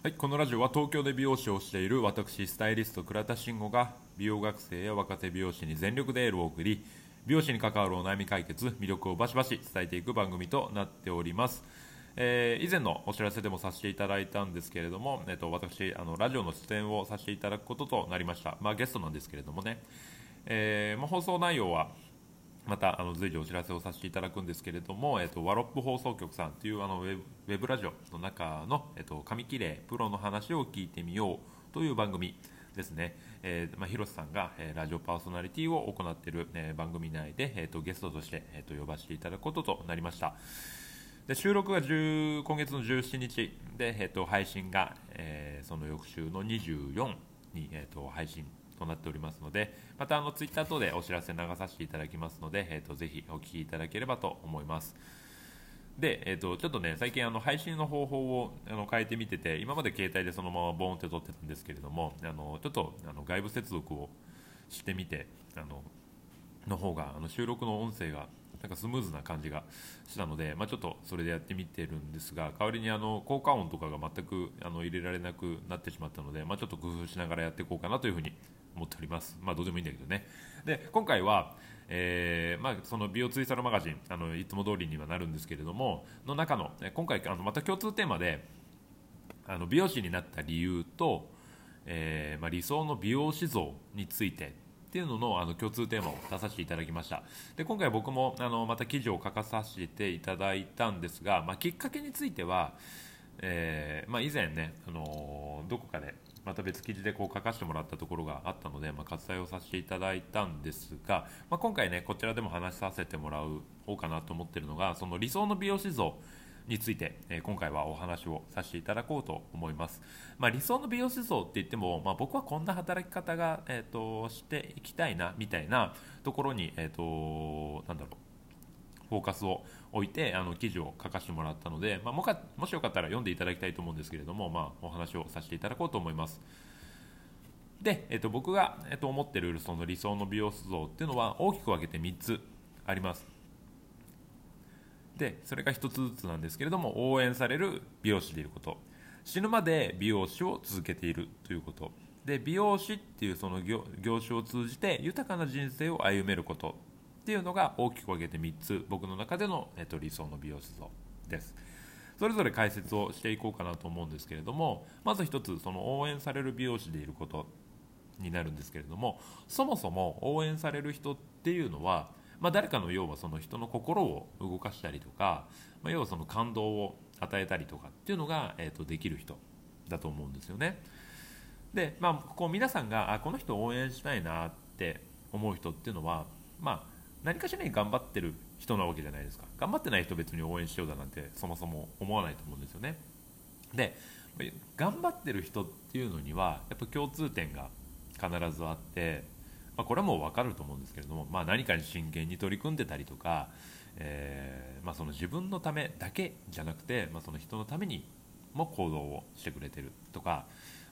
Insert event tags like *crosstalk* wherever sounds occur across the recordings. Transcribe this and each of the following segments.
はい、このラジオは東京で美容師をしている私スタイリスト倉田慎吾が美容学生や若手美容師に全力でエールを送り美容師に関わるお悩み解決魅力をバシバシ伝えていく番組となっております、えー以前のお知らせでもさせていただいたんですけれども、えっと、私あのラジオの出演をさせていただくこととなりました、まあ、ゲストなんですけれどもね、えーまあ、放送内容はまたあの随時お知らせをさせていただくんですけれども、えっと、ワロップ放送局さんというあのウェブラジオの中の、えっと、紙切れプロの話を聞いてみようという番組ですね、えーまあ、広瀬さんが、えーラジオパーソナリティを行っている、えー番組内で、えっとゲストとして、えっと呼ばせていただくこととなりました。で収録が10今月の17日で、えっと配信が、えーその翌週の24に、えっと配信となっておりますのでまたあのツイッター等でお知らせ流させていただきますので、えっとぜひお聞きいただければと思います。で、えっとちょっとね最近あの配信の方法をあの変えてみてて今まで携帯でそのままボーンって撮ってたんですけれどもあのちょっとあの外部接続をしてみてあのの方があの収録の音声がなんかスムーズな感じがしたので、まあ、ちょっとそれでやってみてるんですが代わりにあの効果音とかが全くあの入れられなくなってしまったので、まあ、ちょっと工夫しながらやっていこうかなというふうに思っております、まあ、どうでもいいんだけどね。で今回は、えーまあ、その美容ツイスタルマガジンあのいつも通りにはなるんですけれどもの中の今回あのまた共通テーマであの美容師になった理由と、えーまあ、理想の美容師像についてっていうののあの共通テーマを出させていただきました。で今回僕もあのまた記事を書かさせていただいたんですが、まあ、きっかけについては、えーまあ、以前ね、あのどこかでまた別記事でこう書かせてもらったところがあったので、まあ、割愛をさせていただいたんですが、まあ、今回ねこちらでも話させてもらう方かなと思ってるのがその理想の美容師像について、え今回はお話をさせていただこうと思います、まあ、理想の美容師像って言っても、まあ、僕はこんな働き方が、えー、としていきたいなみたいなところに、えー、となんだろうフォーカスを置いてあの記事を書かせてもらったので、まあ、もかもしよかったら読んでいただきたいと思うんですけれども、まあ、お話をさせていただこうと思います。で、えっと僕が、えっと思ってるその理想の美容師像っていうのは大きく分けて3つあります。でそれが1つずつなんですけれども応援される美容師でいること。死ぬまで美容師を続けているということ。で美容師っていうその業種を通じて豊かな人生を歩めること。っていうのが大きく分けて3つ僕の中での、えっと理想の美容師像ですそれぞれ解説をしていこうかなと思うんですけれどもまず1つその応援される美容師でいることになるんですけれどもそもそも応援される人っていうのは、まあ、誰かの要はその人の心を動かしたりとか、まあ、要はその感動を与えたりとかっていうのが、えー、とできる人だと思うんですよね。で、まあ、こう皆さんがあこの人を応援したいなって思う人っていうのは、まあ、何かしらに頑張ってる人なわけじゃないですか頑張ってない人別に応援しようだなんてそもそも思わないと思うんですよね。で頑張ってる人っていうのにはやっぱ共通点が必ずあって、まあ、これはもう分かると思うんですけれども、まあ、何かに真剣に取り組んでたりとか、えーまあ、その自分のためだけじゃなくて、まあ、その人のためにも行動をしてくれてるとか、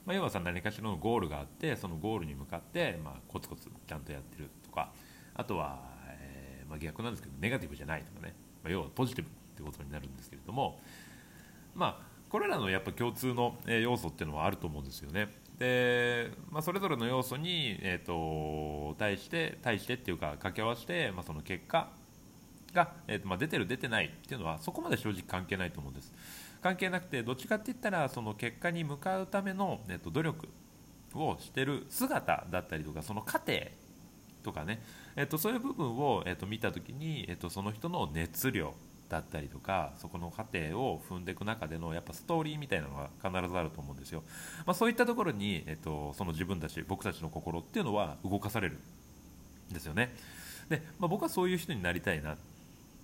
まあ、要はさ何かしらのゴールがあってそのゴールに向かって、まあ、コツコツちゃんとやってるとかあとは、まあ、逆なんですけどネガティブじゃないとかね、まあ、要はポジティブってことになるんですけれども。まあこれらのやっぱ共通の要素っていうのはあると思うんですよね。で、まあ、それぞれの要素に、えー、と対して対してっていうか掛け合わせて、まあ、その結果が、えーとまあ、出てる出てないっていうのはそこまで正直関係ないと思うんです。関係なくてどっちかって言ったらその結果に向かうための、えー、と努力をしてる姿だったりとかその過程とかね、えっ、とそういう部分を、えっ、と見た時に、えっ、とその人の熱量だったりとかそこの過程を踏んでいく中でのやっぱストーリーみたいなのが必ずあると思うんですよ、まあ、そういったところに、えっと、その自分たち僕たちの心っていうのは動かされるんですよね。で、まあ、僕はそういう人になりたいな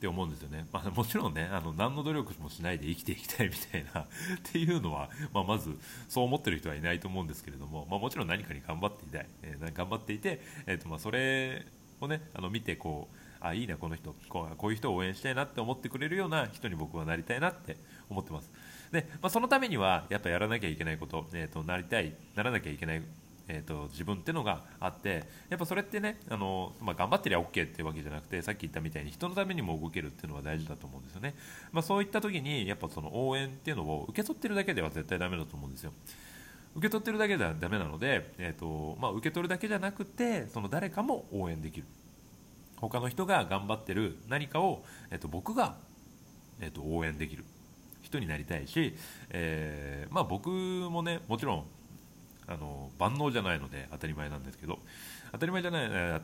って思うんですよね、まあ、もちろんねあの何の努力もしないで生きていきたいみたいな *laughs* っていうのは、まあ、まずそう思ってる人はいないと思うんですけれども、まあ、もちろん何かに頑張っていたい、えー頑張っていて、えーとまあ、それをねあの見てこうあいいなこの人こうこういう人を応援したいなって思ってくれるような人に僕はなりたいなって思ってます。で、まあ、そのためにはやっぱやらなきゃいけないこと,、えー、となりたいならなきゃいけないえーと、自分っていうのがあってやっぱそれってねあの、まあ、頑張ってりゃ OK っていうわけじゃなくてさっき言ったみたいに人のためにも動けるっていうのは大事だと思うんですよね、まあ、そういった時にやっぱその応援っていうのを受け取ってるだけでは絶対ダメだと思うんですよ。受け取ってるだけではダメなので、えーとまあ、受け取るだけじゃなくてその誰かも応援できる。他の人が頑張ってる何かを、えーと、僕が、えーと応援できる。人になりたいし、えー、まあ、僕もねもちろんあの万能じゃないので当たり前なんですけど当たり前じゃない、あ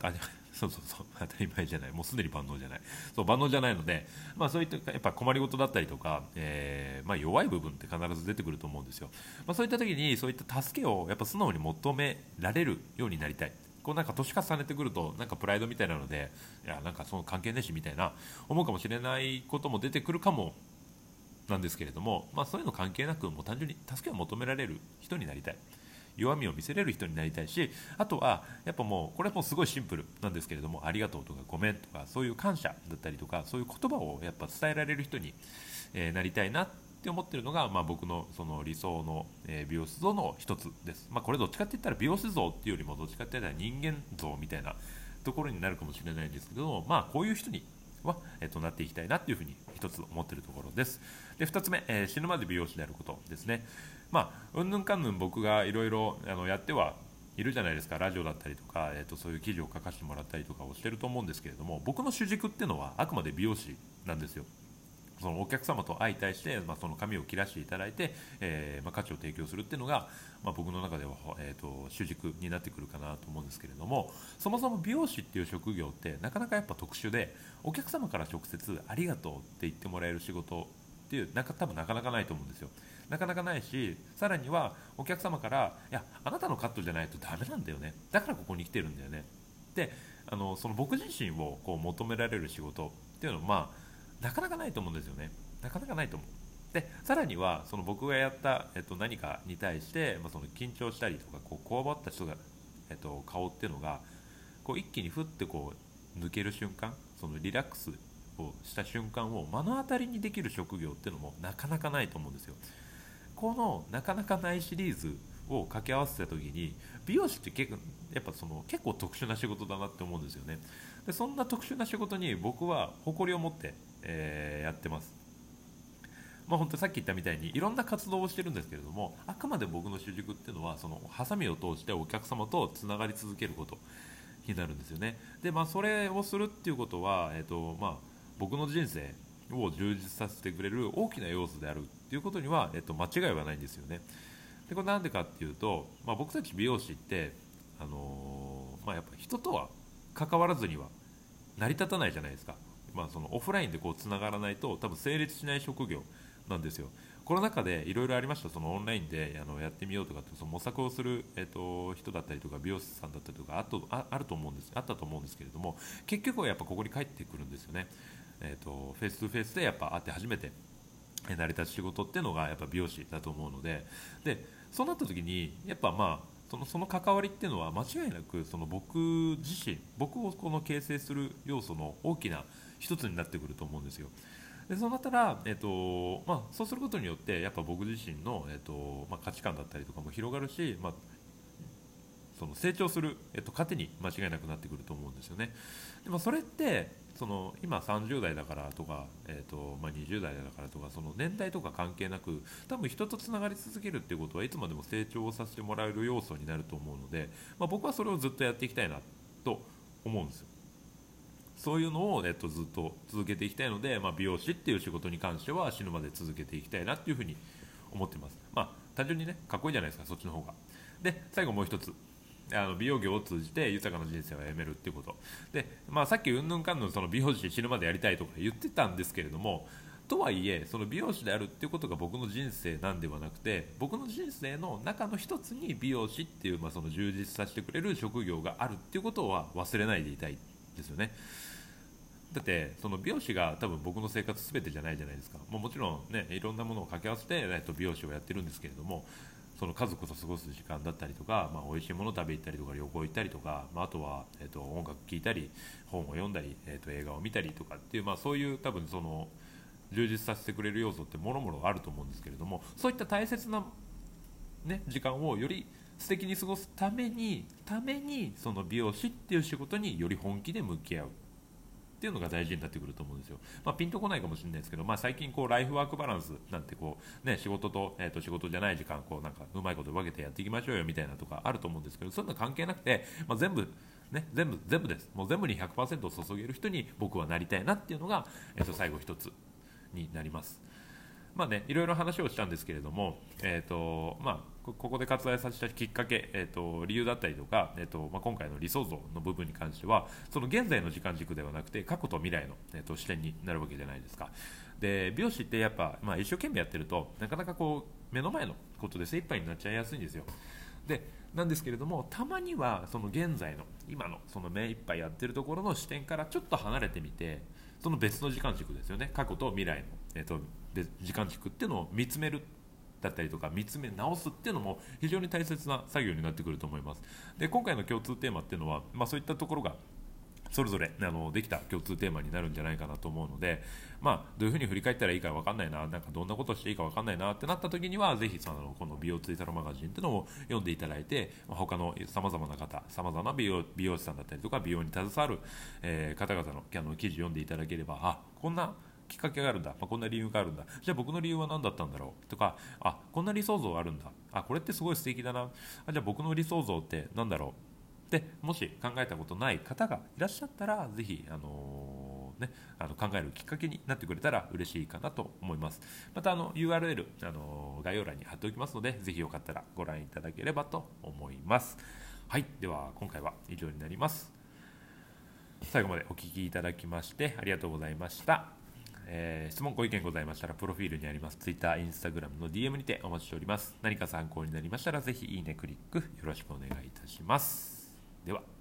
そうそうそう当たり前じゃないもうすでに万能じゃない。そう万能じゃないので、まあ、そういったやっぱ困りごとだったりとか、えー、まあ、弱い部分って必ず出てくると思うんですよ、まあ、そういった時にそういった助けをやっぱ素直に求められるようになりたい。こうなんか年重ねてくるとなんかプライドみたいなのでいやなんかその関係ねえしみたいな思うかもしれないことも出てくるかもなんですけれども、まあ、そういうの関係なくもう単純に助けを求められる人になりたい。弱みを見せれる人になりたいしあとはやっぱもうこれもすごいシンプルなんですけれどもありがとうとかごめんとかそういう感謝だったりとかそういう言葉をやっぱ伝えられる人に、えなりたいなって思ってるのが、まあ、僕のその理想の、え美容師像の一つです、まあ、これどっちかって言ったら美容師像っていうよりもどっちかって言ったら人間像みたいなところになるかもしれないんですけどまあこういう人には、えっと、なっていきたいなっていうふうに一つ思っているところです。で2つ目、えー、死ぬまで美容師であることですね。まあうんぬんかんぬん僕がいろいろやってはいるじゃないですか。ラジオだったりとか、えーと、そういう記事を書かせてもらったりとかをしてると思うんですけれども僕の主軸っていうのはあくまで美容師なんですよ。そのお客様と相対して、まあ、その髪を切らせていただいて、えー、まあ、価値を提供するっていうのが、まあ、僕の中では、えーと、主軸になってくるかなと思うんですけれどもそもそも美容師っていう職業ってなかなかやっぱ特殊でお客様から直接ありがとうって言ってもらえる仕事っていうなんか多分なかなかないと思うんですよ。なかなかないしさらにはお客様からいやあなたのカットじゃないとダメなんだよね。だからここに来てるんだよね。であのその僕自身をこう求められる仕事っていうのはまあなかなかないと思うんですよね。なかなかないと思う。でさらにはその僕がやった、えっと、何かに対して、まあ、その緊張したりとかこうこわばった人が、えっと、顔っていうのがこう一気にふってこう抜ける瞬間そのリラックスをした瞬間を目の当たりにできる職業っていうのもなかなかないと思うんですよ。このなかなかないシリーズを掛け合わせた時に美容師って結構やっぱその結構特殊な仕事だなって思うんですよね。でそんな特殊な仕事に僕は誇りを持ってえー、やってます。まあ、本当さっき言ったみたいにいろんな活動をしてるんですけれどもあくまで僕の主軸っていうのはそのハサミを通してお客様とつながり続けることになるんですよね。で、まあ、それをするっていうことは、えーとまあ、僕の人生を充実させてくれる大きな要素であるっていうことには、えーと、間違いはないんですよね。でこれなんでかっていうと、まあ、僕たち美容師って、あのー、まあ、やっぱ人とは関わらずには成り立たないじゃないですか。まあ、そのオフラインでこうつながらないと多分成立しない職業なんですよ。コロナ禍でいろいろありました。そのオンラインであのやってみようとかその模索をする、えーと、人だったりとか美容師さんだったりとかあとあると思うんですあったと思うんですけれども結局はやっぱここに帰ってくるんですよね、えーと、フェイス2フェイスでやっぱ会って初めて成り立つ仕事っていうのがやっぱ美容師だと思うのででそうなった時にやっぱまあそのその関わりっていうのは間違いなくその僕自身僕をこの形成する要素の大きな一つになってくると思うんですよ。でそうなったら、えーとまあ、そうすることによってやっぱ僕自身の、えーとまあ、価値観だったりとかも広がるし、まあ、その成長する、えーと、糧に間違いなくなってくると思うんですよね。でもそれってその今30代だからとか、えーとまあ、20代だからとかその年代とか関係なく多分人とつながり続けるっていうことはいつまでも成長をさせてもらえる要素になると思うので、まあ、僕はそれをずっとやっていきたいなと思うんですよ。そういうのを、えっと、ずっと続けていきたいので、まあ、美容師っていう仕事に関しては死ぬまで続けていきたいなっていうふうに思ってます。まあ、単純にね、かっこいいじゃないですか、そっちの方が。で、最後もう一つ。あの美容業を通じて豊かな人生を歩めるっていうことで、まあ、さっきうんぬんかんぬんその美容師で死ぬまでやりたいとか言ってたんですけれどもとはいえその美容師であるっていうことが僕の人生なんではなくて僕の人生の中の一つに美容師っていう、まあ、その充実させてくれる職業があるっていうことは忘れないでいたいですよね。だってその美容師が多分僕の生活全てじゃないじゃないですかもうもちろんねいろんなものを掛け合わせて、えっと、美容師をやってるんですけれどもその家族と過ごす時間だったりとか、まあ、美味しいもの食べ行ったりとか旅行行ったりとか、まあ、あとは、えっと、音楽聴いたり本を読んだり、えっと、映画を見たりとかっていう、まあ、そういう多分その充実させてくれる要素ってもろもろあると思うんですけれどもそういった大切な、ね、時間をより素敵に過ごすためにためにその美容師っていう仕事により本気で向き合う。っていうのが大事になってくると思うんですよ、まあ、ピンとこないかもしれないですけど、まあ、最近こうライフワークバランスなんてこう、ね、仕事と,、えー、と仕事じゃない時間こうなんかうまいこと分けてやっていきましょうよみたいなとかあると思うんですけどそんな関係なくて、まあ、全部ね、全部全部ですもう全部に100%を注げる人に僕はなりたいなっていうのが、えー、と最後一つになります。まあね、いろいろ話をしたんですけれども、えーとまあ、ここで割愛させたきっかけ、えーと、理由だったりとか、えーとまあ、今回の理想像の部分に関してはその現在の時間軸ではなくて過去と未来の、えーと、視点になるわけじゃないですか。で美容師ってやっぱ、まあ、一生懸命やってるとなかなかこう目の前のことで精一杯になっちゃいやすいんですよ。でなんですけれどもたまにはその現在の今のその目いっぱいやってるところの視点からちょっと離れてみてその別の時間軸ですよね。過去と未来の、えーと、時間軸っていうのを見つめるだったりとか見つめ直すっていうのも非常に大切な作業になってくると思います。で今回の共通テーマっていうのは、まあ、そういったところがそれぞれあのできた共通テーマになるんじゃないかなと思うので、まあ、どういうふうに振り返ったらいいか分かんないななんかどんなことしていいか分かんないなってなった時にはぜひそのこの美容ツイタロマガジンっていうのを読んでいただいて、他のさまざまな方さまざまな美容美容師さんだったりとか美容に携わる、えー、方々のあの記事読んでいただければあこんなきっかけがあるんだ、まあ、こんな理由があるんだじゃあ僕の理由は何だったんだろうとかあこんな理想像があるんだあこれってすごい素敵だなあじゃあ僕の理想像って何だろうでもし考えたことない方がいらっしゃったらぜひ、あのー、ね、あの考えるきっかけになってくれたら嬉しいかなと思います。またあの URL、あのー、概要欄に貼っておきますのでぜひよかったらご覧いただければと思います。はいでは今回は以上になります。最後までお聴きいただきましてありがとうございました。えー、質問ご意見ございましたらプロフィールにあります Twitter、Instagram の DM にてお待ちしております。何か参考になりましたらぜひいいねクリックよろしくお願いいたします。では。